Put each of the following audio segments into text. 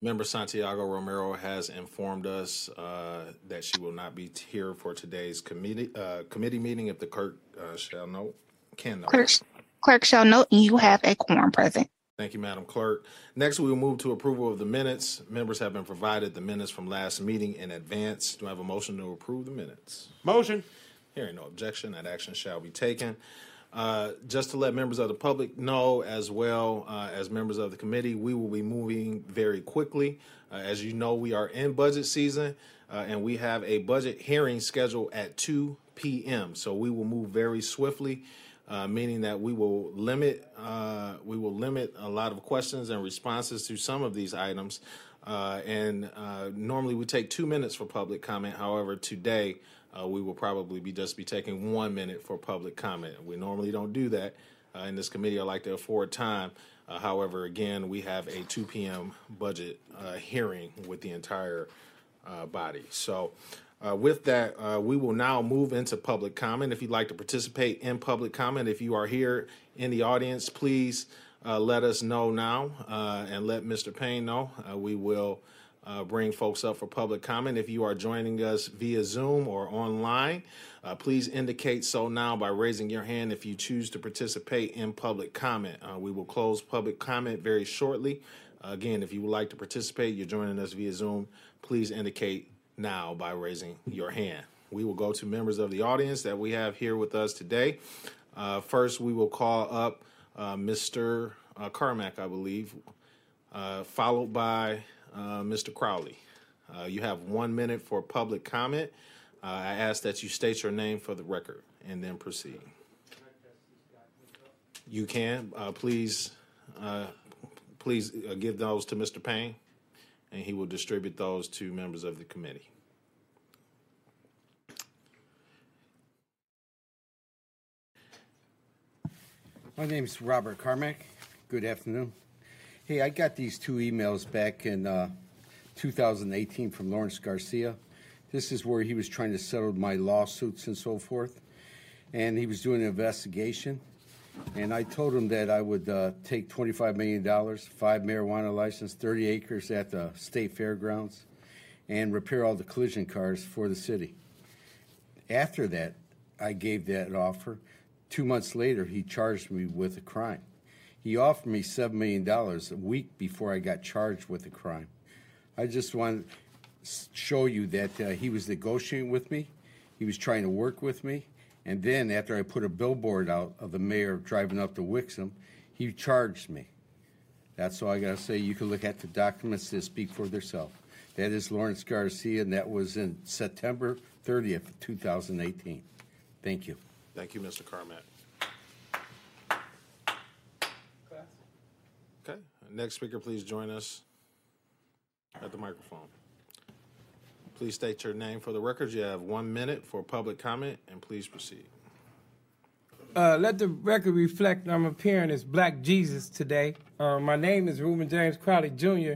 Member Santiago Romero has informed us uh, that she will not be here for today's committee uh, committee meeting. If the clerk uh, shall note, can note. Clerk, clerk shall note and you have a quorum present. Thank you, Madam Clerk. Next, we will move to approval of the minutes. Members have been provided the minutes from last meeting in advance. Do I have a motion to approve the minutes? Motion. Hearing no objection, that action shall be taken. Uh, Just to let members of the public know, as well uh, as members of the committee, we will be moving very quickly. Uh, As you know, we are in budget season, uh, and we have a budget hearing scheduled at 2 p.m. So we will move very swiftly, uh, meaning that we will limit we will limit a lot of questions and responses to some of these items. And normally we take two minutes for public comment. However, today uh, we will probably be just be taking one minute for public comment. We normally don't do that uh, in this committee. I like to afford time. Uh, however, again, we have a 2 p.m. budget uh, hearing with the entire uh, body. So, uh, with that, we will now move into public comment. If you'd like to participate in public comment, if you are here in the audience, please let us know now and let Mr. Payne know. We will uh, bring folks up for public comment. If you are joining us via Zoom or online, uh, please indicate so now by raising your hand if you choose to participate in public comment. Uh, we will close public comment very shortly. again, if you would like to participate, you're joining us via Zoom, please indicate now by raising your hand. We will go to members of the audience that we have here with us today. Uh, first, we will call up uh, Mr. Uh, Carmack, I believe, followed by uh, Mr. Crowley. Uh, you have one minute for public comment. Uh, I ask that you state your name for the record and then proceed. You can. Uh, please, uh, please uh, give those to Mr. Payne, and he will distribute those to members of the committee. My name is Robert Carmack. Good afternoon. Hey, I got these two emails back in uh, 2018 from Lawrence Garcia. This is where he was trying to settle my lawsuits and so forth. And he was doing an investigation. And I told him that I would uh, take $25 million, five marijuana license, 30 acres at the state fairgrounds, and repair all the collision cars for the city. After that, I gave that offer. Two months later, he charged me with a crime. He offered me $7 million a week before I got charged with a crime. I just want to show you that uh, he was negotiating with me, he was trying to work with me, and then after I put a billboard out of the mayor driving up to Wixom, he charged me. That's all I got to say. You can look at the documents that speak for themselves. That is Lawrence Garcia, and that was in September 30th, 2018. Thank you. Thank you, Mr. Carmack. Okay, next speaker, please join us at the microphone. Please state your name for the record. You have one minute for public comment, and please proceed. Uh, let the record reflect I'm appearing as Black Jesus today. Uh, my name is Reuben James Crowley Jr.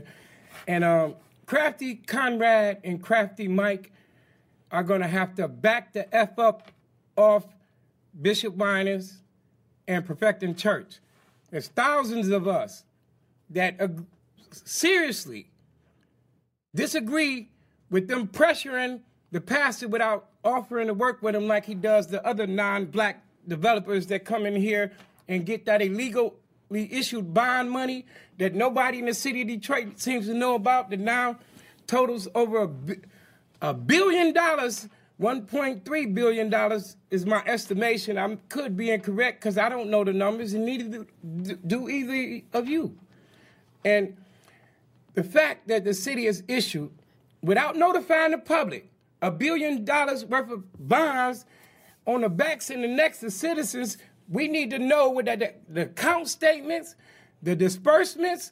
And um, Crafty Conrad and Crafty Mike are going to have to back the F up off Bishop Winans and Perfecting Church. There's thousands of us that seriously disagree with them pressuring the pastor without offering to work with him like he does the other non-black developers that come in here and get that illegally issued bond money that nobody in the city of Detroit seems to know about that now totals over a, a billion dollars. 1.3 billion dollars is my estimation. I could be incorrect because i don't know the numbers and neither do either of you and the fact that the city has issued, without notifying the public, a billion dollars worth of bonds on the backs and the necks of citizens, we need to know what the, the account statements, the disbursements,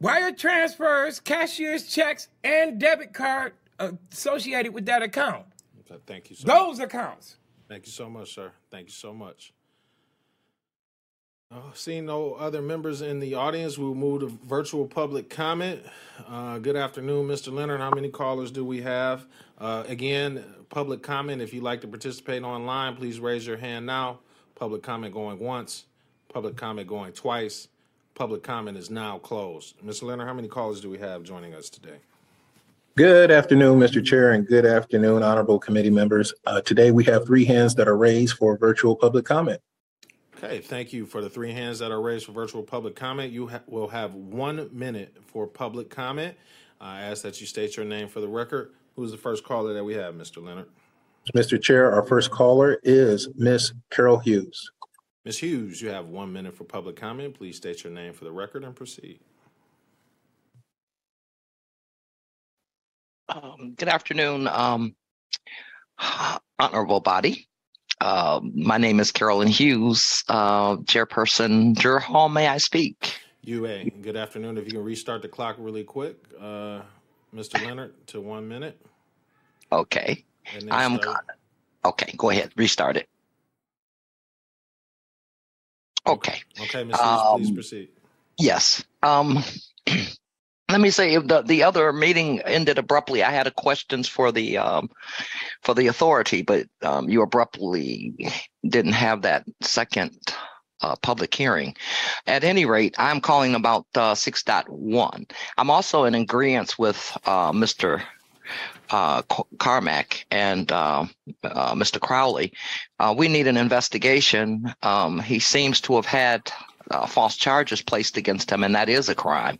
wire transfers, cashier's checks, and debit card associated with that account. Thank you, sir. Those accounts. Thank you so much, sir. Thank you so much. Uh, seeing no other members in the audience, we'll move to virtual public comment. Uh, good afternoon, Mr. Leonard. How many callers do we have? Uh, again, public comment. If you'd like to participate online, please raise your hand now. Public comment going once. Public comment going twice. Public comment is now closed. Mr. Leonard, how many callers do we have joining us today? Good afternoon, Mr. Chair, and good afternoon, honorable committee members. Uh, today we have three hands that are raised for virtual public comment. Okay, thank you for the three hands that are raised for virtual public comment. You ha- will have one minute for public comment. I ask that you state your name for the record. Who's the first caller that we have, Mr. Leonard? Mr. Chair, our first caller is Miss Carol Hughes. Ms. Hughes, you have one minute for public comment. Please state your name for the record and proceed. Um, good afternoon, um, honorable body. Uh, my name is Carolyn Hughes, uh, chairperson. Juror Hall, may I speak? UA, good afternoon. If you can restart the clock really quick, uh, Mr. Leonard, to one minute. Okay, I am. start- Okay, go ahead, restart it. Okay. Okay, Ms. Hughes, please Um, proceed. Yes. Um, let me say the the other meeting ended abruptly. I had questions for the um, for the authority, but um, you abruptly didn't have that second uh, public hearing. At any rate, I'm calling about uh, 6.1. I'm also in agreement with uh, Mr. Uh, Carmack and uh, uh, Mr. Crowley. Uh, we need an investigation. Um, he seems to have had uh, false charges placed against him, and that is a crime.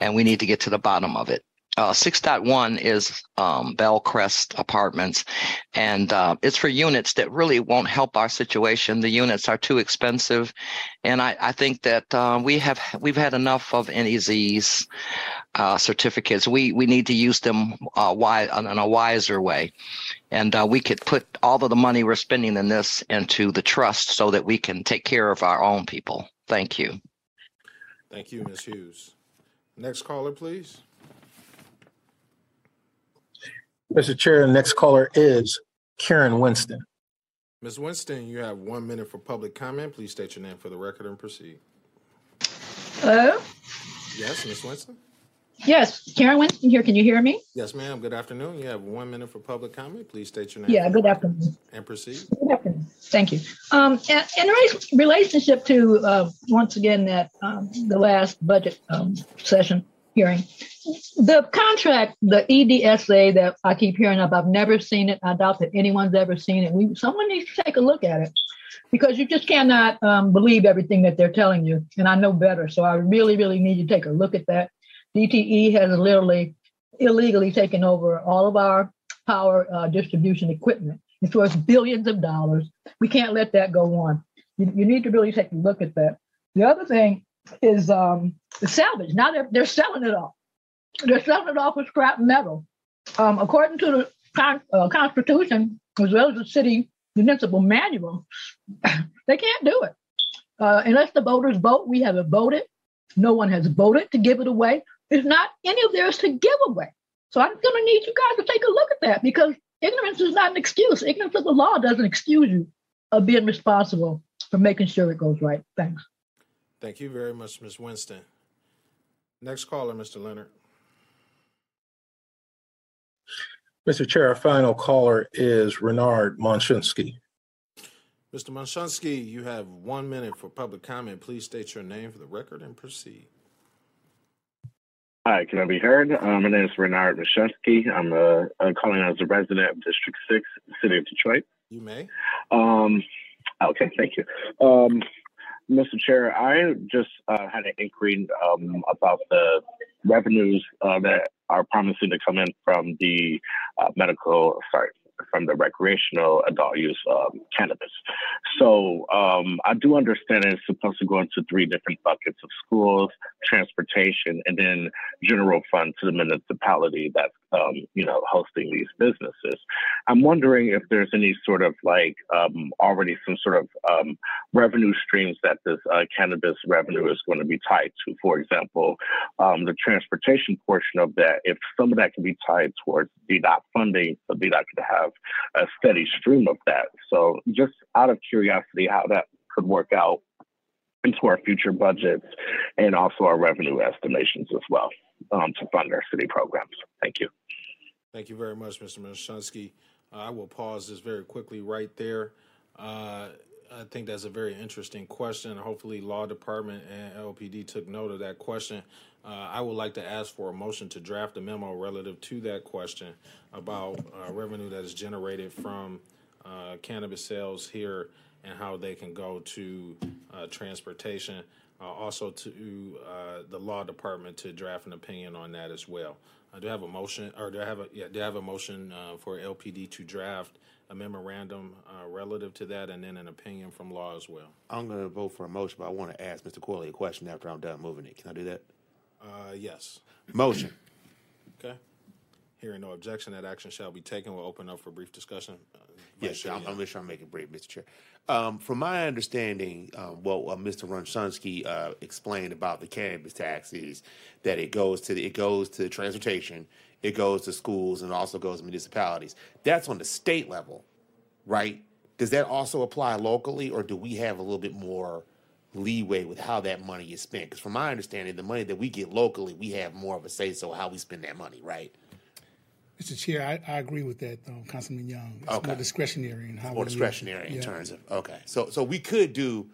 And we need to get to the bottom of it. Uh, 6.1 is um, Belcrest Apartments, and uh, it's for units that really won't help our situation. The units are too expensive, and I, I think that uh, we have we've had enough of NEZs uh, certificates. We we need to use them uh, wise, in a wiser way, and uh, we could put all of the money we're spending in this into the trust so that we can take care of our own people. Thank you. Thank you, Ms. Hughes. Next caller, please. Mr. Chair, the next caller is Karen Winston. Ms. Winston, you have one minute for public comment. Please state your name for the record and proceed. Hello? Yes, Ms. Winston? Yes, Karen Winston here. Can you hear me? Yes, ma'am. Good afternoon. You have one minute for public comment. Please state your name Yeah, good afternoon. and proceed. Good afternoon. Thank you. Um, in, in relationship to, uh, once again, that, um, the last budget, um, session hearing, the contract, the EDSA that I keep hearing of, I've never seen it. I doubt that anyone's ever seen it. We, someone needs to take a look at it because you just cannot, um, believe everything that they're telling you. And I know better. So I really, really need to take a look at that. DTE has literally illegally taken over all of our power uh, distribution equipment. It's worth billions of dollars. We can't let that go on. You, you need to really take a look at that. The other thing is um, the salvage. Now they're, they're selling it off. They're selling it off for scrap metal. Um, according to the con- uh, Constitution, as well as the city municipal manual, they can't do it. Uh, unless the voters vote, we haven't voted. No one has voted to give it away. It's not any of theirs to give away. So I'm going to need you guys to take a look at that because ignorance is not an excuse. Ignorance of the law doesn't excuse you of being responsible for making sure it goes right. Thanks. Thank you very much, Ms. Winston. Next caller, Mr. Leonard. Mr. Chair, our final caller is Renard Monshinsky. Mr. Monshansky, you have one minute for public comment. Please state your name for the record and proceed. Hi, can I be heard? Um, my name is Renard Mashensky. I'm uh, uh, calling as a resident of District 6, City of Detroit. You may. Um, okay, thank you. Um, Mr. Chair, I just uh, had an inquiry um, about the revenues uh, that are promising to come in from the uh, medical, sorry, from the recreational adult use um, cannabis. So um, I do understand it's supposed to go into three different buckets of schools, transportation, and then general fund to the municipality that's um, you know hosting these businesses. I'm wondering if there's any sort of like um, already some sort of um, revenue streams that this uh, cannabis revenue is going to be tied to. For example, um, the transportation portion of that, if some of that can be tied towards DDOT funding, so DDOT could have a steady stream of that. So just out of curiosity, how that could work out into our future budgets and also our revenue estimations as well um, to fund our city programs. Thank you. Thank you very much, Mr. Mashinsky. Uh, I will pause this very quickly right there. Uh, I think that's a very interesting question. Hopefully, law department and LPD took note of that question. Uh, I would like to ask for a motion to draft a memo relative to that question about uh, revenue that is generated from uh, cannabis sales here and how they can go to uh, transportation. Uh, also to uh, the law department to draft an opinion on that as well. Do I have a motion, or do I have a yeah? Do I have a motion for LPD to draft a memorandum uh, relative to that, and then an opinion from law as well? I'm going to vote for a motion, but I want to ask Mr. Corley a question after I'm done moving it. Can I do that? Uh, yes. Motion. Okay. Hearing no objection, that action shall be taken. We'll open up for brief discussion. Uh, Yes, Chair I'm. I'm just trying to make it brief, Mr. Chair. Um, from my understanding, um, what uh, Mr. Runshansky uh, explained about the cannabis tax is that it goes to the, it goes to transportation, it goes to schools, and also goes to municipalities. That's on the state level, right? Does that also apply locally, or do we have a little bit more leeway with how that money is spent? Because from my understanding, the money that we get locally, we have more of a say so how we spend that money, right? Mr. Chair, I, I agree with that, um, Councilman Young. It's Okay. more discretionary in how more we use it. discretionary in Yeah. terms of okay. So so we could do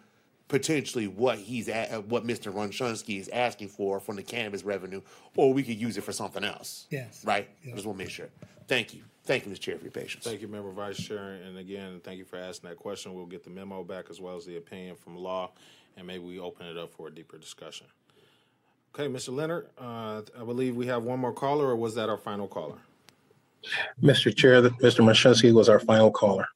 potentially what he's at, uh, what Mr. Runshansky is asking for from the cannabis revenue, or we could use it for something else. Yes. Right. Yes. Just want to make sure. Thank you. Thank you, Mr. Chair, for your patience. Thank you, Member Vice Chair. And again, thank you for asking that question. We'll get the memo back as well as the opinion from law, and maybe we open it up for a deeper discussion. Okay, Mr. Leonard, uh, I believe we have one more caller, or was that our final caller? Mr. Chair, Mr. Mashinsky was our final caller.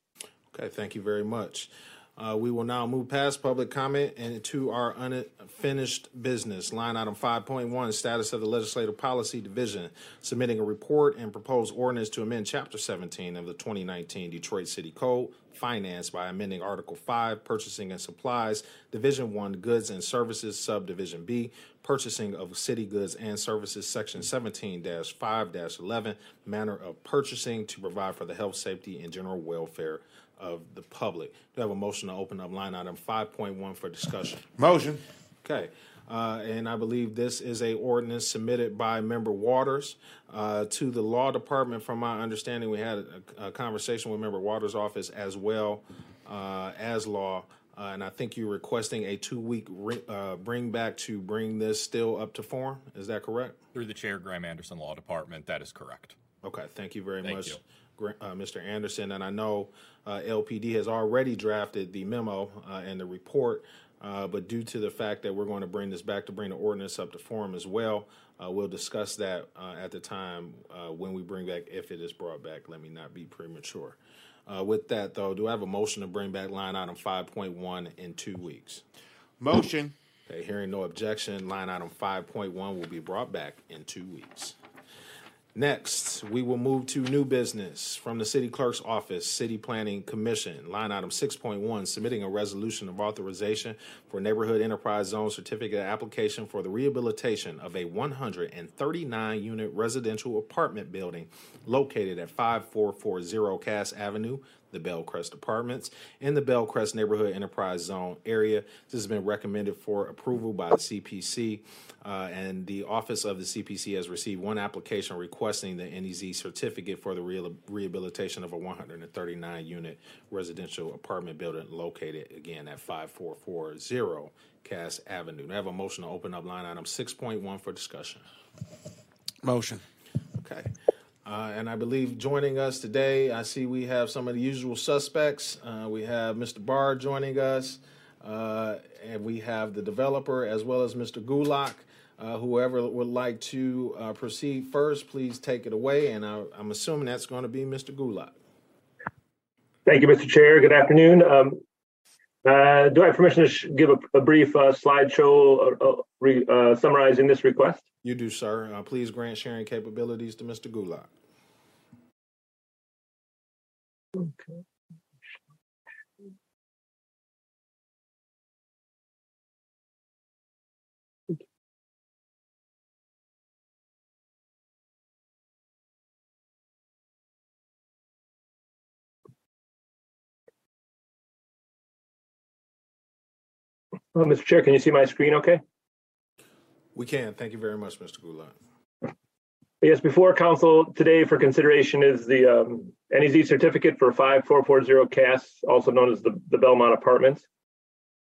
Okay, thank you very much. Uh, we will now move past public comment and to our unfinished business. Line item 5.1 Status of the Legislative Policy Division submitting a report and proposed ordinance to amend Chapter 17 of the 2019 Detroit City Code, Finance by amending Article 5, Purchasing and Supplies, Division 1, Goods and Services, Subdivision B, Purchasing of City Goods and Services, Section 17 5 11, Manner of Purchasing to provide for the health, safety, and general welfare of the public. Do I have a motion to open up line item 5.1 for discussion? Motion. Okay. Uh, and I believe this is a ordinance submitted by Member Waters uh, to the Law Department. From my understanding, we had a, a conversation with Member Waters' office as well uh, as Law. Uh, and I think you're requesting a two-week ri- uh, bring back to bring this still up to form. Is that correct? Through the chair, Graham Anderson Law Department, that is correct. Okay, thank you very Thank much, you. Uh, Mr. Anderson. And I know uh, LPD has already drafted the memo uh, and the report, uh, but due to the fact that we're going to bring this back to bring the ordinance up to form as well, uh, we'll discuss that uh, at the time uh, when we bring back, if it is brought back. Let me not be premature. Uh, with that, though, do I have a motion to bring back line item 5.1 in two weeks? Motion. Okay, hearing no objection, line item 5.1 will be brought back in two weeks. Next, we will move to new business from the City Clerk's Office, City Planning Commission. Line item 6.1, submitting a resolution of authorization for Neighborhood Enterprise Zone Certificate application for the rehabilitation of a 139-unit residential apartment building located at 5440 Cass Avenue, the Belcrest Apartments, in the Belcrest Neighborhood Enterprise Zone area. This has been recommended for approval by the CPC, uh, and the Office of the CPC has received one application requesting the NEZ certificate for the real- rehabilitation of a 139-unit residential apartment building located, again, at 5440 Cass Avenue. Do I have a motion to open up line item 6.1 for discussion? Motion. Okay. Uh, and I believe joining us today, I see we have some of the usual suspects. Uh, we have Mr. Barr joining us, uh, and we have the developer as well as Mr. Gulock. Uh, whoever would like to uh, proceed first, please take it away. And I, I'm assuming that's going to be Mr. Gulock. Thank you, Mr. Chair. Good afternoon. Um, Uh, do I have permission to sh- give a, a brief uh, slideshow re, uh, summarizing this request? You do, sir. Uh, please grant sharing capabilities to Mr. Gulock. Okay. Uh, Mr. Chair, can you see my screen okay? We can. Thank you very much, Mr. Gulock. Yes, before council today for consideration is the um, NEZ certificate for 5440 Cass, also known as the, the Belmont Apartments.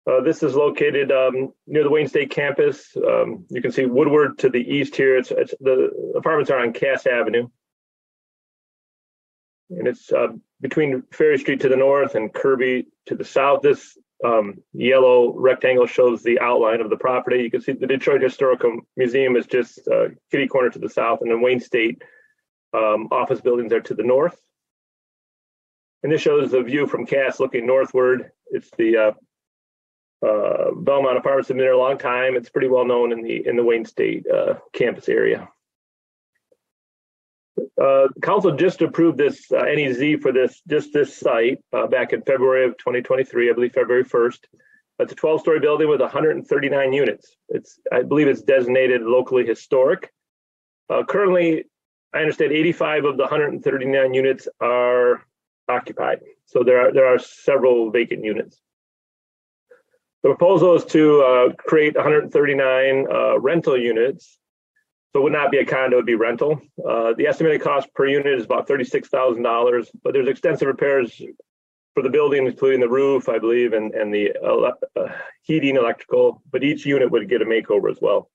Uh, this is located um, near the Wayne State campus. Um, you can see Woodward to the east here. It's, it's the apartments are on Cass Avenue. And it's uh, between Ferry Street to the north and Kirby to the south. This um, yellow rectangle shows the outline of the property. You can see the Detroit Historical Museum is just uh, kitty corner to the south, and then Wayne State um, office buildings are to the north. And this shows the view from Cass looking northward. It's the uh, uh, Belmont Apartments have been there a long time. It's pretty well known in the in the Wayne State uh, campus area. Uh, council just approved this uh, NEZ for this just this site uh, back in February of 2023, I believe February 1st. It's a 12-story building with 139 units. It's I believe it's designated locally historic. Currently, I understand 85 of the 139 units are occupied, so there are there are several vacant units. The proposal is to uh, create 139 uh, rental units so it would not be a condo, it would be rental. Uh, the estimated cost per unit is about $36,000, but there's extensive repairs for the building, including the roof, I believe, and, and the ele- uh, heating, electrical, but each unit would get a makeover as well.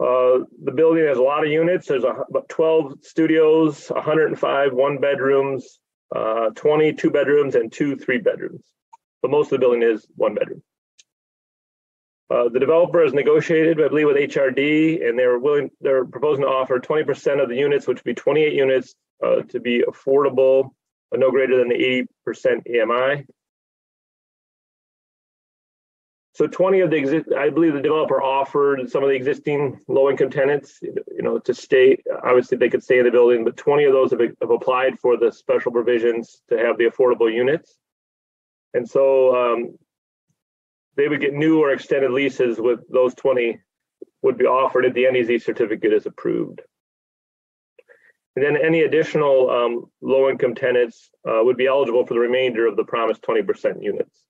Uh, the building has a lot of units. There's a, about 12 studios, 105 one bedrooms, uh, 20 two bedrooms, and two three bedrooms. But most of the building is one bedroom. Uh, the developer has negotiated, I believe, with HRD, and they're willing. They're proposing to offer 20% of the units, which would be 28 units, uh, to be affordable, but no greater than the 80% AMI. So 20 of the exist, I believe the developer offered some of the existing low-income tenants, you know, to stay. Obviously, they could stay in the building, but 20 of those have, have applied for the special provisions to have the affordable units. And so um, they would get new or extended leases with those 20 would be offered if the NEZ certificate is approved. And then any additional um, low income tenants uh, would be eligible for the remainder of the promised 20% units.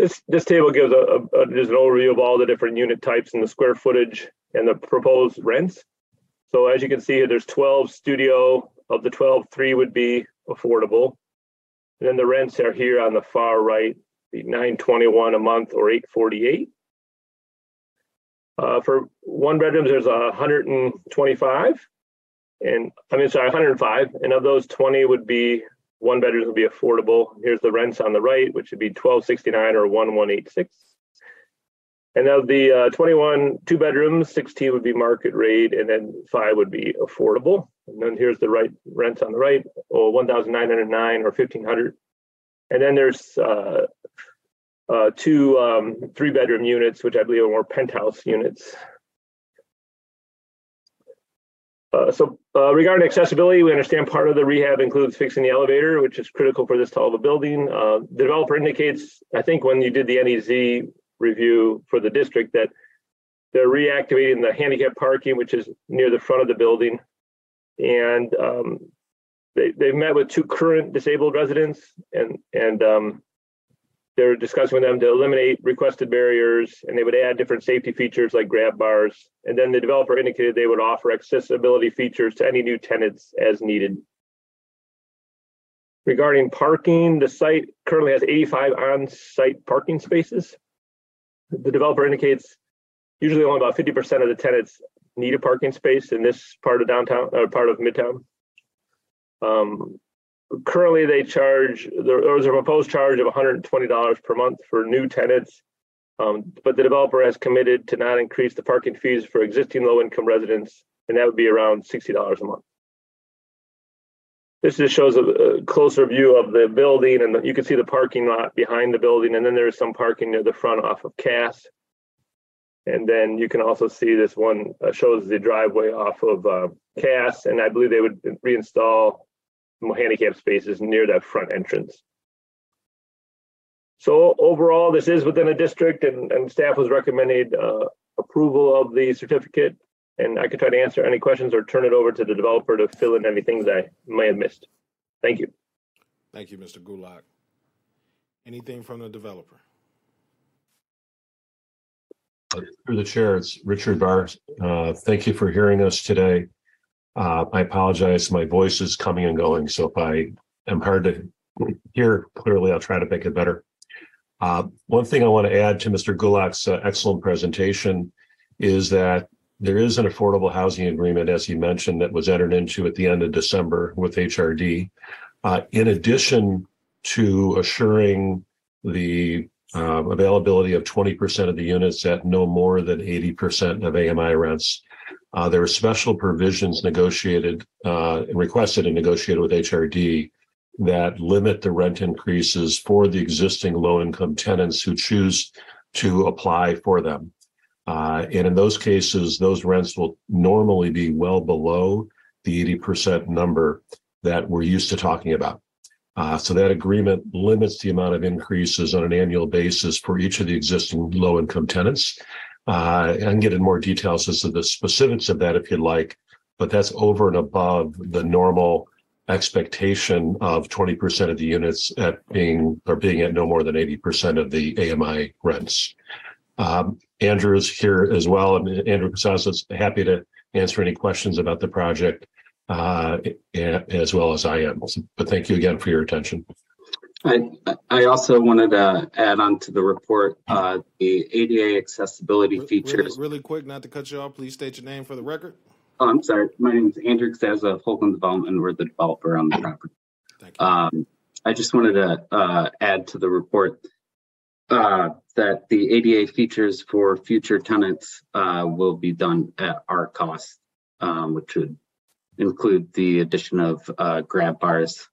This, this table gives a, a, just an overview of all the different unit types and the square footage and the proposed rents. So as you can see, there's 12 studio. Of the 12, three would be affordable. And then the rents are here on the far right be 921 a month or 848. Uh, for one bedrooms, there's 125, and I mean, sorry, 105, and of those, 20 would be one bedrooms would be affordable. Here's the rents on the right, which would be 1269 or 1186. And of the uh, 21 two bedrooms, 16 would be market rate, and then five would be affordable. And then here's the right rents on the right, or 1,909 or 1,500. And then there's uh, uh, two um, three bedroom units, which I believe are more penthouse units. Uh, so uh, regarding accessibility, we understand part of the rehab includes fixing the elevator, which is critical for this tall of a building. Uh, the developer indicates, I think when you did the NEZ review for the district, that they're reactivating the handicap parking, which is near the front of the building. And um, they, they've met with two current disabled residents and, and um, they're discussing with them to eliminate requested barriers and they would add different safety features like grab bars. And then the developer indicated they would offer accessibility features to any new tenants as needed. Regarding parking, the site currently has 85 on-site parking spaces. The developer indicates usually only about 50% of the tenants need a parking space in this part of downtown or part of Midtown. Um, currently they charge there, was a proposed charge of $120 per month for new tenants um, but the developer has committed to not increase the parking fees for existing low income residents and that would be around $60 a month This just shows a, a closer view of the building, and you can see the parking lot behind the building, and then there's some parking near the front off of Cass. And then you can also see this one uh, shows the driveway off of uh, Cass, and I believe they would reinstall handicap spaces near that front entrance. So overall, this is within a district, and, and staff was recommended uh, approval of the certificate. And I could try to answer any questions or turn it over to the developer to fill in anything that I may have missed. Thank you. Thank you, Mr. Gulock. Anything from the developer? Through the chair, it's Richard Barr. Uh, Thank you for hearing us today. Uh, I apologize, my voice is coming and going, so if I am hard to hear clearly, I'll try to make it better. Uh, One thing I want to add to Mr. Gulock's uh, excellent presentation is that there is an affordable housing agreement, as he mentioned, that was entered into at the end of December with HRD. Uh, In addition to assuring the uh, availability of 20% of the units at no more than 80% of AMI rents. Uh, there were special provisions negotiated uh, requested and negotiated with HRD that limit the rent increases for the existing low income tenants who choose to apply for them. Uh, and in those cases, those rents will normally be well below the 80% number that we're used to talking about. Uh, so that agreement limits the amount of increases on an annual basis for each of the existing low income tenants. Uh, I can get in more details as to the specifics of that if you'd like, but that's over and above the normal expectation of 20% of the units at being or being at no more than 80% of the AMI rents. Um, Andrew is here as well, and Andrew Casas is happy to answer any questions about the project uh, as well as I am. But thank you again for your attention. I, I also wanted to add on to the report uh, the ADA accessibility features. Really, really, quick, not to cut you off, please state your name for the record. Oh, I'm sorry. My name is Andrew Xaza of Holcomb Development. We're the developer on the property. Thank you. Um, I just wanted to uh, add to the report uh, that the ADA features for future tenants uh, will be done at our cost, um, which would include the addition of uh, grab bars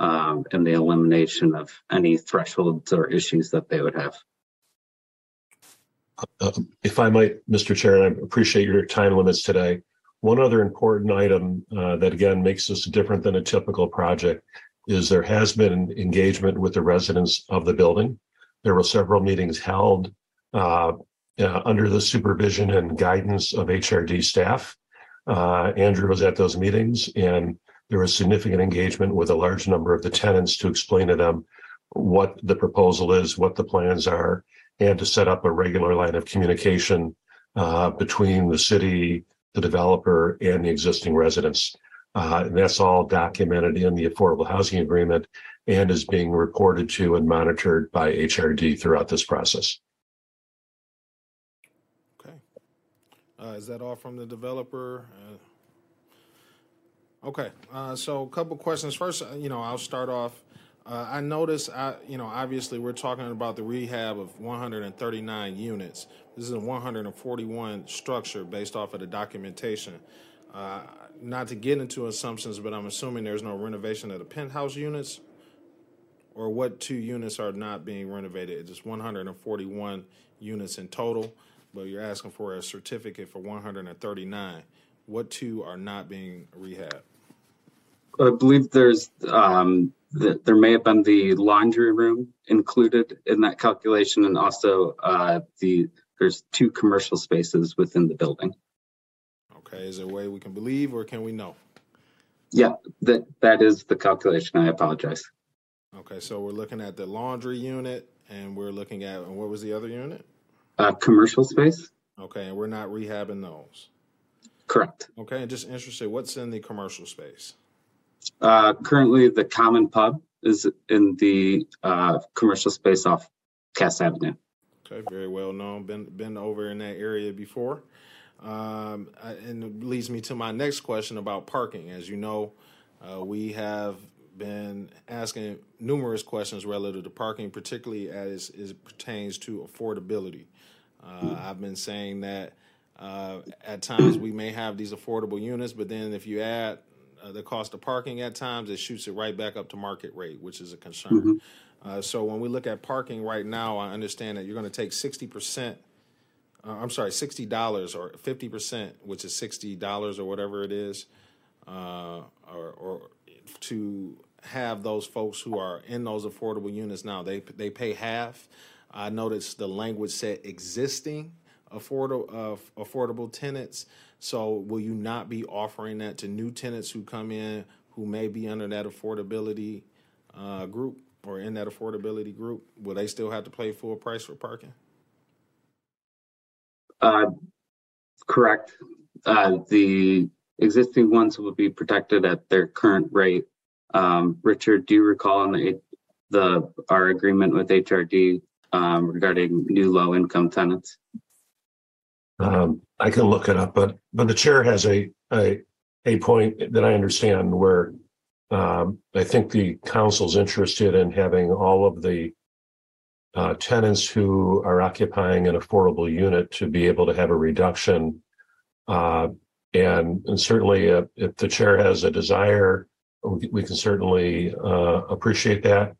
um, and the elimination of any thresholds or issues that they would have. Uh, if I might, Mr. Chair, I appreciate your time limits today. One other important item uh, that again makes this different than a typical project is there has been engagement with the residents of the building. There were several meetings held uh, uh, under the supervision and guidance of HRD staff. Uh, Andrew was at those meetings and there was significant engagement with a large number of the tenants to explain to them what the proposal is, what the plans are, and to set up a regular line of communication uh, between the city, the developer, and the existing residents. Uh, and that's all documented in the affordable housing agreement and is being reported to and monitored by HRD throughout this process. Okay. Uh, is that all from the developer? Okay, uh, so a couple questions. First, uh, you know, I'll start off. Uh, I noticed, I, you know, obviously we're talking about the rehab of 139 units. This is a 141 structure based off of the documentation. Uh, not to get into assumptions, but I'm assuming there's no renovation of the penthouse units, or what two units are not being renovated? It's just 141 units in total, but you're asking for a certificate for 139. What two are not being rehabbed? I believe there's um, the, there may have been the laundry room included in that calculation, and also uh, the there's two commercial spaces within the building. Okay, is there a way we can believe, or can we know? Yeah, that that is the calculation. I apologize. Okay, so we're looking at the laundry unit, and we're looking at and what was the other unit? Uh, commercial space. Okay, and we're not rehabbing those. Correct. Okay, and just interested, what's in the commercial space? Uh, currently, the common pub is in the uh, commercial space off Cass Avenue. Okay, very well known. Been been over in that area before, um, and it leads me to my next question about parking. As you know, uh, we have been asking numerous questions relative to parking, particularly as, it pertains to affordability. Uh, I've been saying that uh, at times we may have these affordable units, but then if you add uh, the cost of parking at times, it shoots it right back up to market rate, which is a concern. Mhm. Uh, so when we look at parking right now, I understand that you're going to take sixty percent. Uh, I'm sorry, sixty dollars or fifty percent, which is sixty dollars or whatever it is, uh, or, or to have those folks who are in those affordable units now. They they pay half. I noticed the language said existing affordable uh, affordable tenants. So will you not be offering that to new tenants who come in who may be under that affordability uh, group or in that affordability group? Will they still have to pay full price for parking? Uh, correct. Uh, the existing ones will be protected at their current rate. Um, Richard, do you recall on the, the, our agreement with HRD, um, regarding new low income tenants? Um, I can look it up, but, but the chair has a, a, a point that I understand where um, I think the council's interested in having all of the uh, tenants who are occupying an affordable unit to be able to have a reduction. Uh, and, and certainly uh, if the chair has a desire, we, can certainly uh, appreciate that.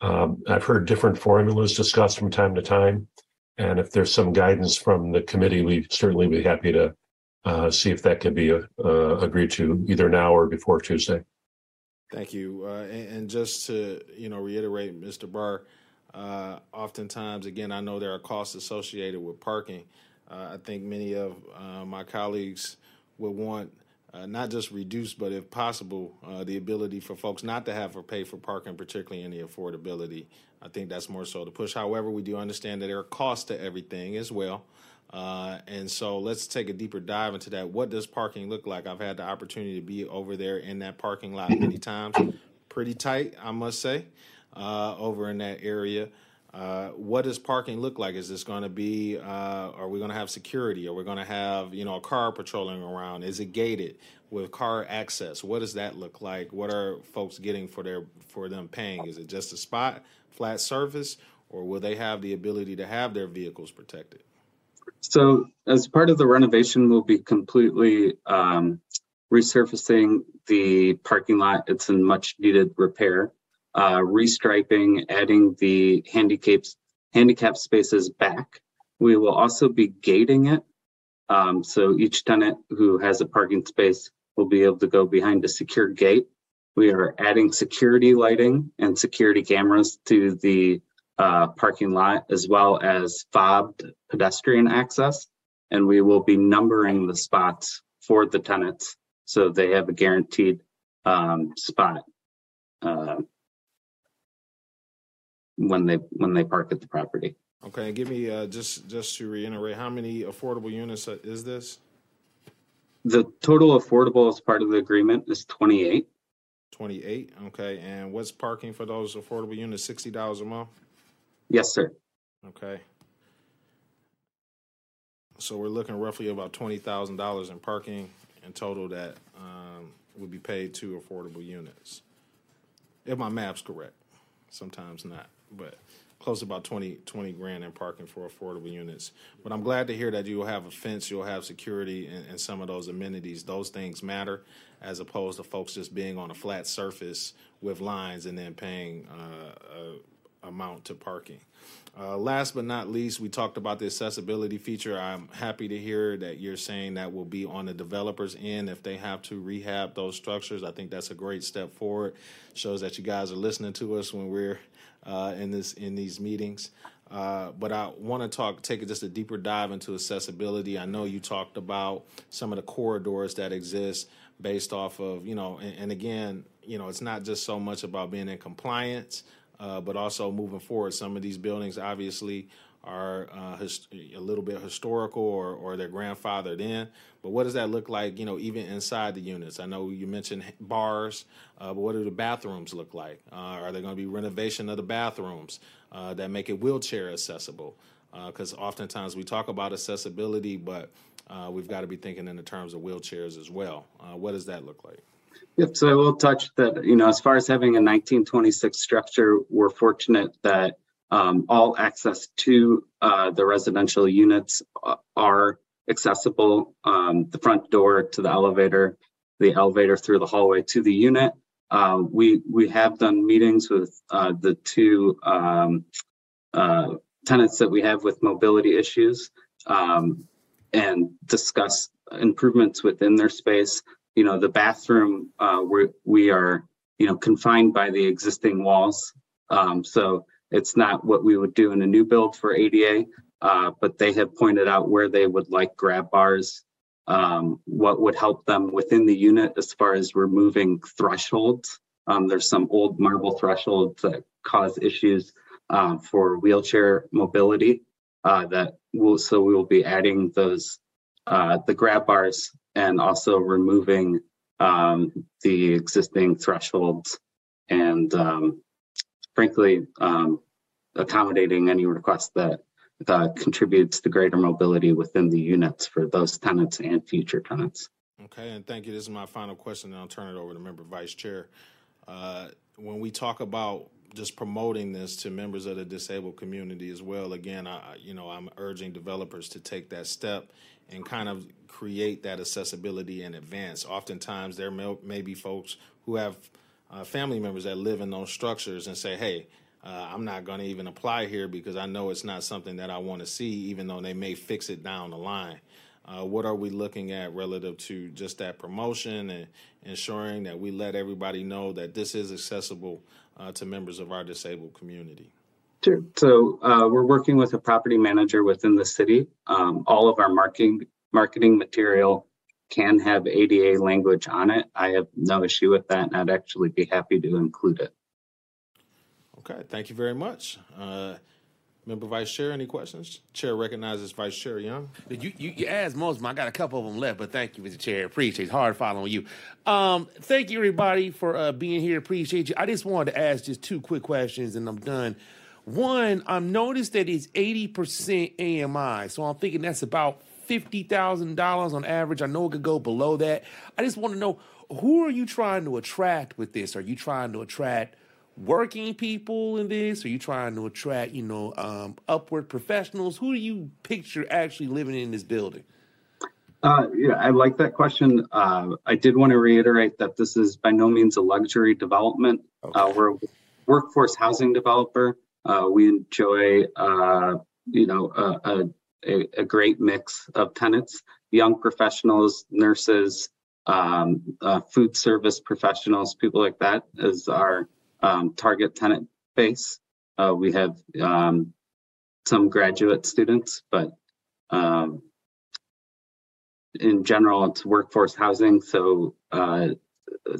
Um, I've heard different formulas discussed from time to time. And if there's some guidance from the committee, we certainly be happy to uh, see if that can be uh, agreed to either now or before Tuesday. Thank you. Uh, and, and just to you know reiterate, Mr. Barr, uh, oftentimes again I know there are costs associated with parking. Uh, I think many of uh, my colleagues would want uh, not just reduce, but if possible, uh, the ability for folks not to have to pay for parking, particularly in the affordability. I think that's more so the push. However, we do understand that there are costs to everything as well. Uh, and so let's take a deeper dive into that. What does parking look like? I've had the opportunity to be over there in that parking lot many times. Pretty tight, I must say, uh, over in that area. Uh, what does parking look like? Is this going to be? Uh, are we going to have security? Are we going to have you know a car patrolling around? Is it gated with car access? What does that look like? What are folks getting for their for them paying? Is it just a spot, flat surface, or will they have the ability to have their vehicles protected? So as part of the renovation, we'll be completely um, resurfacing the parking lot. It's in much needed repair. Uh, restriping, adding the handicaps, handicap spaces back. We will also be gating it. Um, so each tenant who has a parking space will be able to go behind a secure gate. We are adding security lighting and security cameras to the uh, parking lot as well as fobbed pedestrian access. And we will be numbering the spots for the tenants so they have a guaranteed um, spot uh, when they when they park at the property. Okay, give me uh, just just to reiterate, how many affordable units is this? The total affordable as part of the agreement is 28. 28. Okay, and what's parking for those affordable units? Sixty dollars a month. Yes, sir. Okay. So we're looking roughly about twenty thousand dollars in parking in total that um, would be paid to affordable units. If my map's correct, sometimes not, but close about 20, 20 grand in parking for affordable units. But I'm glad to hear that you'll have a fence, you'll have security, and, and some of those amenities. Those things matter, as opposed to folks just being on a flat surface with lines and then paying uh, a amount to parking. Uh, last but not least, we talked about the accessibility feature. I'm happy to hear that you're saying that will be on the developer's end if they have to rehab those structures. I think that's a great step forward. Shows that you guys are listening to us when we're uh, in this in these meetings. Uh, but I want to talk, take just a deeper dive into accessibility. I know you talked about some of the corridors that exist based off of, you know, and, and again, you know, it's not just so much about being in compliance, uh, but also moving forward. Some of these buildings obviously are uh, his, a little bit historical or, or they're grandfathered in. But what does that look like, you know, even inside the units? I know you mentioned bars, uh, but what do the bathrooms look like? Uh, are there going to be renovation of the bathrooms uh, that make it wheelchair accessible? Because oftentimes we talk about accessibility, but uh, we've got to be thinking in the terms of wheelchairs as well. Uh, what does that look like? Yep. So I will touch that, you know, as far as having a 1926 structure, we're fortunate that um, all access to uh, the residential units are accessible. Um, the front door to the elevator the elevator through the hallway to the unit. Uh, we we have done meetings with uh, the two um, uh, tenants that we have with mobility issues um, and discuss improvements within their space. You know, the bathroom uh, we we are you know confined by the existing walls, um, so it's not what we would do in a new build for ADA. Uh, but they have pointed out where they would like grab bars um, what would help them within the unit as far as removing thresholds. Um, there's some old marble thresholds that cause issues um, for wheelchair mobility uh, that will, so we will be adding those, uh, the grab bars and also removing um, the existing thresholds and um, frankly, um, accommodating any request that contributes to greater mobility within the units for those tenants and future tenants. Okay, and thank you. This is my final question, and I'll turn it over to member vice chair. Uh, when we talk about just promoting this to members of the disabled community as well, again, I, you know, I'm urging developers to take that step and kind of create that accessibility in advance. Oftentimes, there may, may be folks who have uh, family members that live in those structures and say, "Hey, uh, I'm not going to even apply here because I know it's not something that I want to see, even though they may fix it down the line. Uh, what are we looking at relative to just that promotion and ensuring that we let everybody know that this is accessible uh, to members of our disabled community? Sure. So uh, we're working with a property manager within the city. Um, all of our marketing marketing material can have ADA language on it. I have no issue with that, and I'd actually be happy to include it. Okay, thank you very much. Uh, Member Vice Chair, any questions? Chair recognizes Vice Chair Young. You, you, you asked most of them. I got a couple of them left, but thank you, Mr. Chair. Appreciate it. It's hard following you. Um, thank you, everybody, for uh, being here. Appreciate you. I just wanted to ask just two quick questions, and I'm done. One, I'm noticed that it's 80% AMI, so I'm thinking that's about $50,000 on average. I know it could go below that. I just want to know who are you trying to attract with this? Are you trying to attract working people in this? Are you trying to attract, you know, um, upward professionals? Who do you picture actually living in this building? Uh, yeah, I like that question. Uh, I did want to reiterate that this is by no means a luxury development. Okay. Uh, we're a workforce housing developer. Uh, we enjoy, uh, you know, a, a, a, great mix of tenants, young professionals, nurses, um, uh, food service professionals, people like that is our um, target tenant base. Uh, we have um, some graduate students, but um, in general, it's workforce housing. So uh,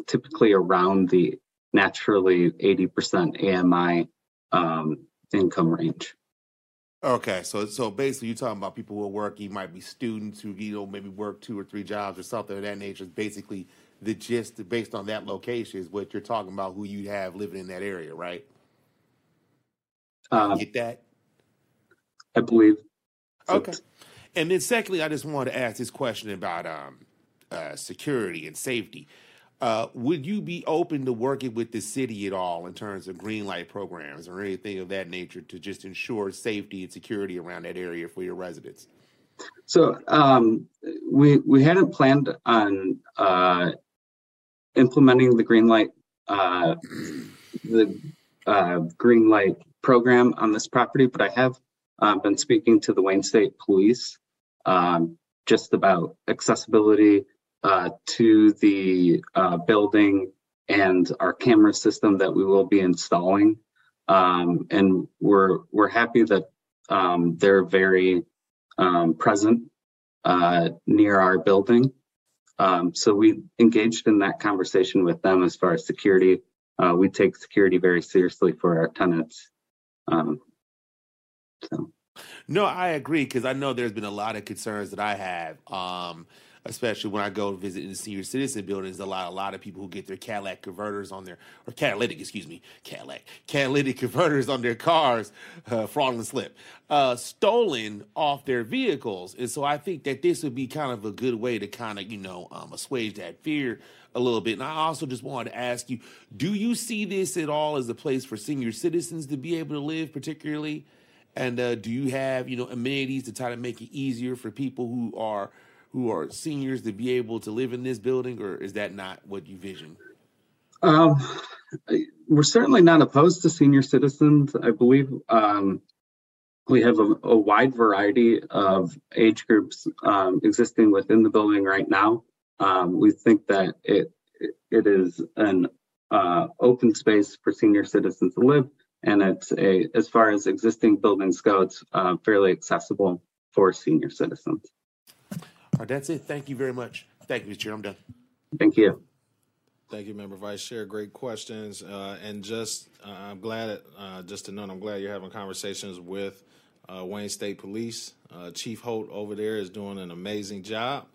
typically around the naturally 80% AMI um, income range. Okay, so so basically, you're talking about people who are working, might be students who you know maybe work two or three jobs or something of that nature. Is basically the gist based on that location is what you're talking about who you have living in that area, right? Uh, Get that? I believe. Okay. And then secondly, I just wanted to ask this question about um, uh, security and safety. Uh, would you be open to working with the city at all in terms of green light programs or anything of that nature to just ensure safety and security around that area for your residents? So um, we we hadn't planned on uh, implementing the green light uh, the uh, green light program on this property, but I have uh, been speaking to the Wayne State Police um, just about accessibility uh, to the uh, building and our camera system that we will be installing. Um, and we're we're happy that um, they're very um, present uh, near our building. Um, so we engaged in that conversation with them as far as security. Uh, we take security very seriously for our tenants. Um, so. No, I agree because I know there's been a lot of concerns that I have. Um, especially when I go visit in the senior citizen buildings, a lot a lot of people who get their Cadillac converters on their or catalytic, excuse me, Cadillac catalytic converters on their cars, uh, fraudulent slip, uh, stolen off their vehicles, and so I think that this would be kind of a good way to kind of you know um, assuage that fear a little bit. And I also just wanted to ask you, do you see this at all as a place for senior citizens to be able to live, particularly? And uh, do you have you know amenities to try to make it easier for people who are who are seniors to be able to live in this building, or is that not what you vision? Um, we're certainly not opposed to senior citizens. I believe um, we have a, a, wide variety of age groups um, existing within the building right now. Um, we think that it it is an uh, open space for senior citizens to live, and it's a as far as existing buildings go, it's uh, fairly accessible for senior citizens. All right, that's it. Thank you very much. Thank you, Mr. Chair. I'm done. Thank you. Thank you, Member Vice Chair. Great questions. Uh, and just, uh, I'm glad, uh, just to know, I'm glad you're having conversations with uh, Wayne State Police. Uh, Chief Holt over there is doing an amazing job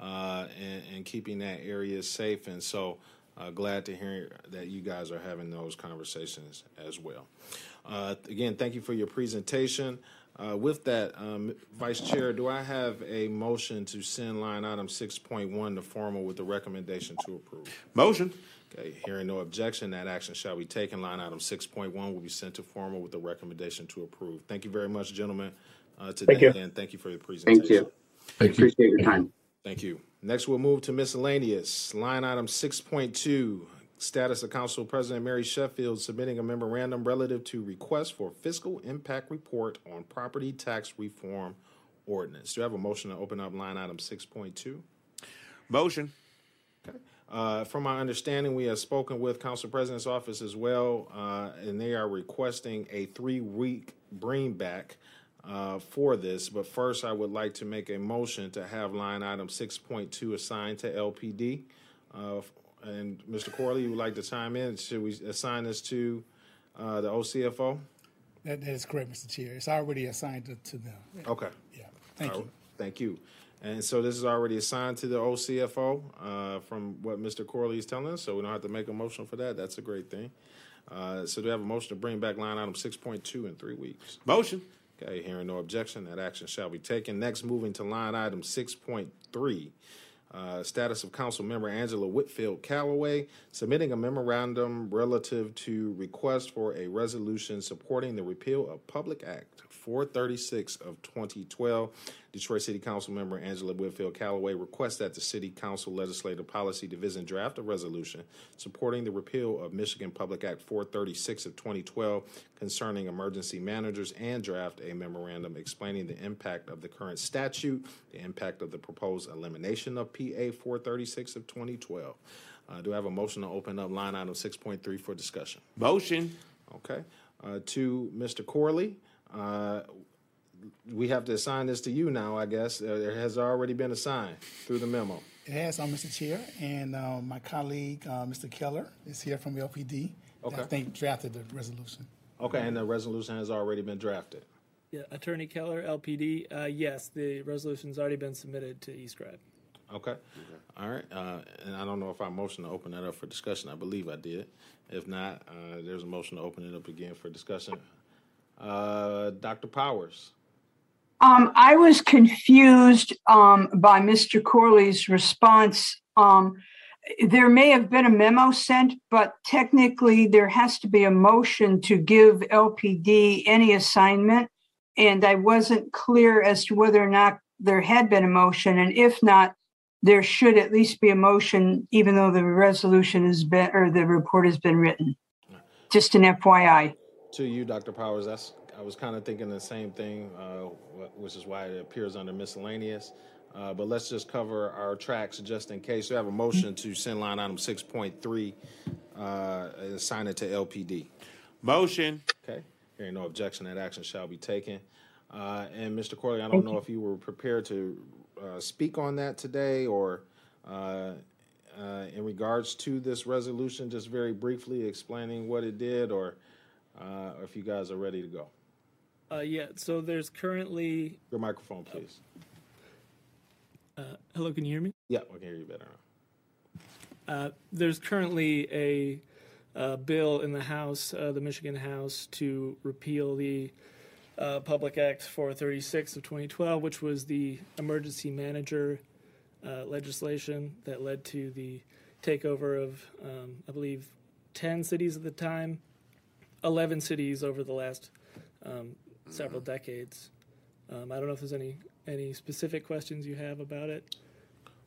uh, in, in, keeping that area safe. And so, glad to hear that you guys are having those conversations as well. again, thank you for your presentation. Uh, with that, um, Vice Chair, do I have a motion to send line item 6.1 to formal with the recommendation to approve? Motion. Okay, hearing no objection, that action shall be taken. Line item 6.1 will be sent to formal with the recommendation to approve. Thank you very much, gentlemen, uh, today, thank you. and thank you for your presentation. Thank you. Thank you. Appreciate your time. Thank you. Next, we'll move to miscellaneous. Line item 6.2, status of Council President Mary Sheffield submitting a memorandum relative to request for fiscal impact report on property tax reform ordinance. Do you have a motion to open up line item 6.2? Motion. Okay. Uh, from my understanding, we have spoken with Council President's office as well, uh, and they are requesting a three-week bring back uh, for this. But first, I would like to make a motion to have line item 6.2 assigned to LPD uh, and Mr. Corley, you would like to chime in? Should we assign this to uh, the OCFO? That, that is correct, Mr. Chair. It's already assigned to, to them. Okay. Yeah. Thank All you. right. Thank you. And so this is already assigned to the OCFO uh, from what Mr. Corley is telling us, so we don't have to make a motion for that. That's a great thing. Uh, so do we have a motion to bring back line item 6.2 in three weeks? Motion. Okay, hearing no objection, that action shall be taken. Next, moving to line item 6.3. Uh, status of Council Member Angela Whitfield Calloway submitting a memorandum relative to request for a resolution supporting the repeal of Public Act 436 of 2012. Detroit City Council member Angela Whitfield Calloway requests that the City Council Legislative Policy Division draft a resolution supporting the repeal of Michigan Public Act 436 of 2012 concerning emergency managers and draft a memorandum explaining the impact of the current statute, the impact of the proposed elimination of PA 436 of 2012. Uh, do I have a motion to open up line item 6.3 for discussion? Motion. Okay. Uh, to Mr. Corley, uh, we have to assign this to you now, I guess. Uh, there has already been assigned through the memo. It has, um, Mr. Chair, and uh, my colleague, uh, Mr. Keller, is here from LPD. Okay. I think drafted the resolution. Okay, and the resolution has already been drafted. Yeah, Attorney Keller, LPD. Uh, yes, the resolution's already been submitted to eScribe. Okay. All right. Uh, and I don't know if I motion to open that up for discussion. I believe I did. If not, uh, there's a motion to open it up again for discussion. Uh, Dr. Powers. Um, I was confused um, by Mr. Corley's response. Um, there may have been a memo sent, but technically there has to be a motion to give LPD any assignment. And I wasn't clear as to whether or not there had been a motion. And if not, there should at least be a motion, even though the resolution has been or the report has been written. Just an FYI. To you, Dr. Powers. That's I was kind of thinking the same thing, uh, which is why it appears under miscellaneous. Uh, but let's just cover our tracks just in case. We have a motion to send line item 6.3, uh, assign it to LPD. Motion. Okay. Hearing no objection, that action shall be taken. Uh, and Mr. Corley, I don't know if you were prepared to uh, speak on that today or uh, uh, in regards to this resolution, just very briefly explaining what it did, or uh, if you guys are ready to go. Uh, yeah, so there's currently. Your microphone, please. Uh, hello, can you hear me? Yeah, we can hear you better now. Uh, there's currently a uh, bill in the House, uh, the Michigan House, to repeal the uh, Public Act 436 of 2012, which was the emergency manager legislation that led to the takeover of, um, I believe, 10 cities at the time, 11 cities over the last um, several decades. Um, I don't know if there's any any specific questions you have about it.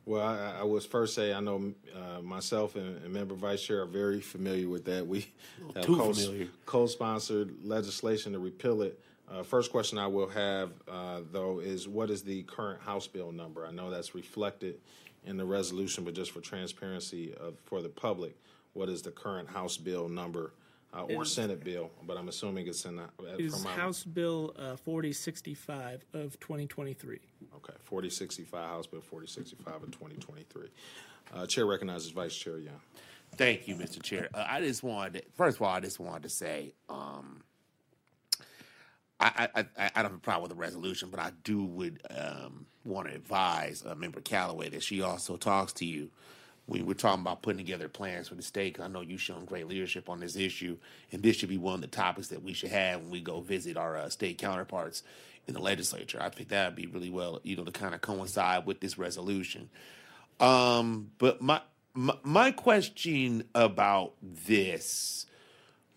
Well, I, I was first say I know uh, myself and, and member vice chair are very familiar with that. We have too co- familiar. co-sponsored legislation to repeal it. Uh, first question I will have uh, though is what is the current House bill number? I know that's reflected in the resolution, but just for transparency of, for the public, what is the current House bill number uh, or It is- Senate bill? But I'm assuming it's in the, uh, It is from our- House Bill uh, 4065 of 2023. Okay, 4065, House Bill 4065 of 2023. Uh, Chair recognizes Vice Chair Young. Thank you, Mr. Chair. Uh, I just wanted, to, first of all, I just wanted to say, um, I, I, I, I don't have a problem with the resolution, but I do would um, want to advise uh, Member Calloway that she also talks to you when we're talking about putting together plans for the state. 'cause I know you've shown great leadership on this issue, and this should be one of the topics that we should have when we go visit our uh, state counterparts in the legislature. I think that would be really well, you know, to kind of coincide with this resolution. Um, but my, my my question about this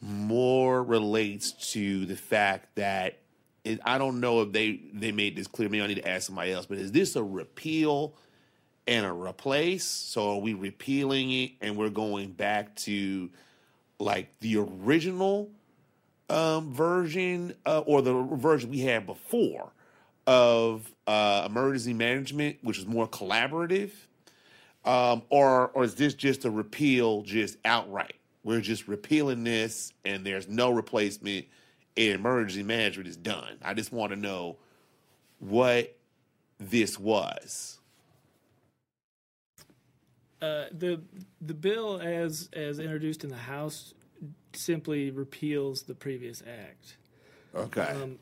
more relates to the fact that it, I don't know if they they made this clear. Maybe I need to ask somebody else. But is this a repeal and a replace? So are we repealing it and we're going back to like the original um, version uh, or the version we had before of uh, emergency management, which is more collaborative? Um, or or is this just a repeal, just outright? We're just repealing this, and there's no replacement. And emergency management is done. I just want to know what this was. Uh, the the bill as as introduced in the House simply repeals the previous act. Okay. Um,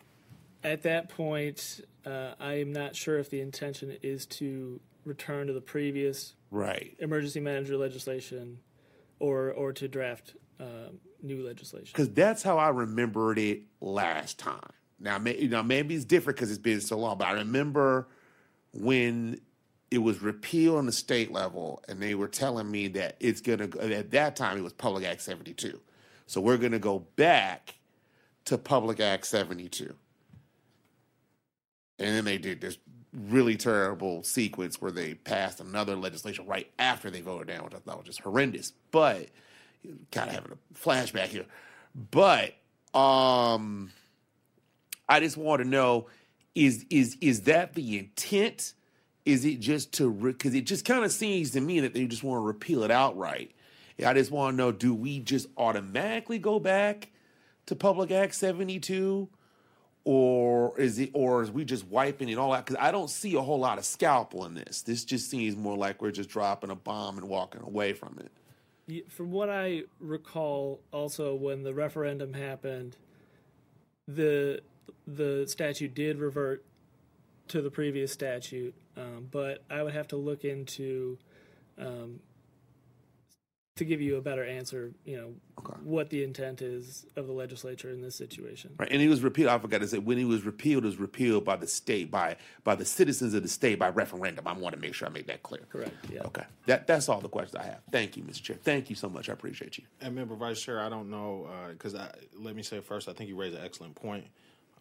at that point, uh, I am not sure if the intention is to return to the previous Right. emergency manager legislation, or or to draft um, new legislation. Because that's how I remembered it last time. Now, may, you know, maybe it's different because it's been so long, but I remember when it was repealed on the state level, and they were telling me that it's gonna. go At that time, it was Public Act seventy two, so we're gonna go back to Public Act seventy two, and then they did this really terrible sequence where they passed another legislation right after they voted down, which I thought was just horrendous. But kind of having a flashback here. But um I just want to know is is is that the intent? Is it just to because it just kind of seems to me that they just want to repeal it outright. I just want to know: Do we just automatically go back to Public Act seventy two, or is it, or is we just wiping it all out? Because I don't see a whole lot of scalpel in this. This just seems more like we're just dropping a bomb and walking away from it. From what I recall, also when the referendum happened, the the statute did revert to the previous statute, um, but I would have to look into um, to give you a better answer. You know what the intent is of the legislature in this situation. Right, and he was repealed. I forgot to say when he was repealed, it was repealed by the state, by by the citizens of the state by referendum. I want to make sure I make that clear. Correct. Yeah. Okay. That that's all the questions I have. Thank you, Mr. Chair. Thank you so much. I appreciate you. And member vice chair, I don't know because I let me say first, I think you raised an excellent point.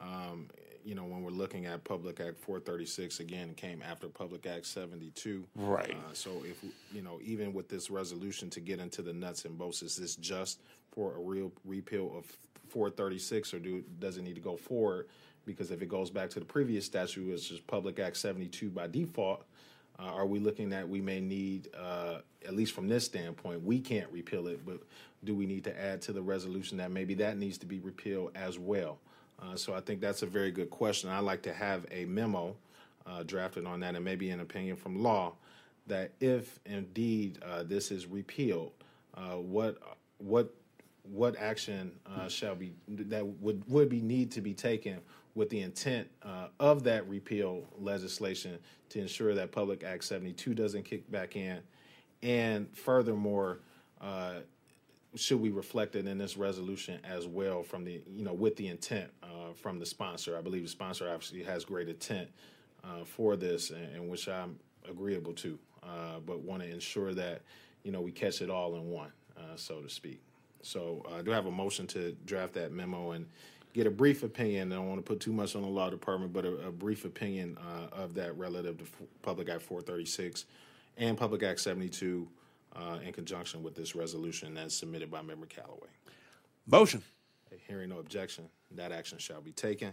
Um, you know, when we're looking at Public Act 436, again, came after Public Act 72. Right. Uh, so if you know, even with this resolution to get into the nuts and bolts, is this just for a real repeal of 436, or do does it need to go forward? Because if it goes back to the previous statute, which is Public Act 72 by default, uh, are we looking at we may need, uh, at least from this standpoint, we can't repeal it, but do we need to add to the resolution that maybe that needs to be repealed as well? Uh, so I think that's a very good question. I'd like to have a memo uh, drafted on that and maybe an opinion from law that if indeed uh, this is repealed, uh, what what what action uh, shall be that would would be need to be taken with the intent of that repeal legislation to ensure that Public Act 72 doesn't kick back in, and furthermore, should we reflect it in this resolution as well from the you know with the intent uh, from the sponsor? I believe the sponsor obviously has great intent uh, for this, and, and which I'm agreeable to, uh, but want to ensure that you know we catch it all in one, uh, so to speak. So uh, I do have a motion to draft that memo and get a brief opinion. I don't want to put too much on the law department, but a, a brief opinion uh, of that relative to Public Act 436 and Public Act 72 uh, in conjunction with this resolution as submitted by Member Calloway. Motion. Hearing no objection, that action shall be taken.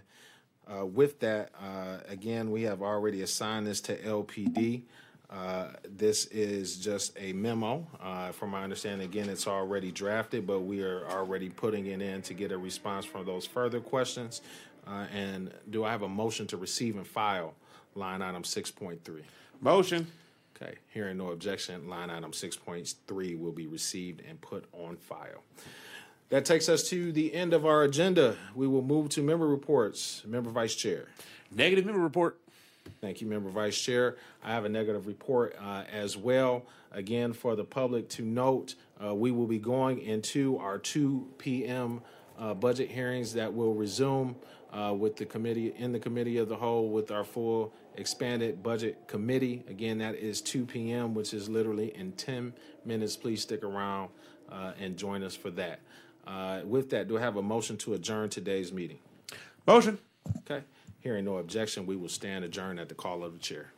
Uh, With that, uh, again, we have already assigned this to LPD. Uh, This is just a memo. Uh, From my understanding, again, it's already drafted, but we are already putting it in to get a response from those further questions. Uh, And do I have a motion to receive and file line item 6.3? Motion. Okay, hearing no objection, line item 6.3 will be received and put on file. That takes us to the end of our agenda. We will move to member reports. Member Vice Chair. Negative member report. Thank you, Member Vice Chair. I have a negative report uh, as well. Again, for the public to note, uh, we will be going into our 2 p.m. Uh, budget hearings that will resume uh, with the committee, in the committee of the whole, with our full expanded budget committee. Again, that is 2 p.m., which is literally in 10 minutes. Please stick around uh, and join us for that. Uh, with that, do I have a motion to adjourn today's meeting? Motion. Okay. Hearing no objection, we will stand adjourned at the call of the chair.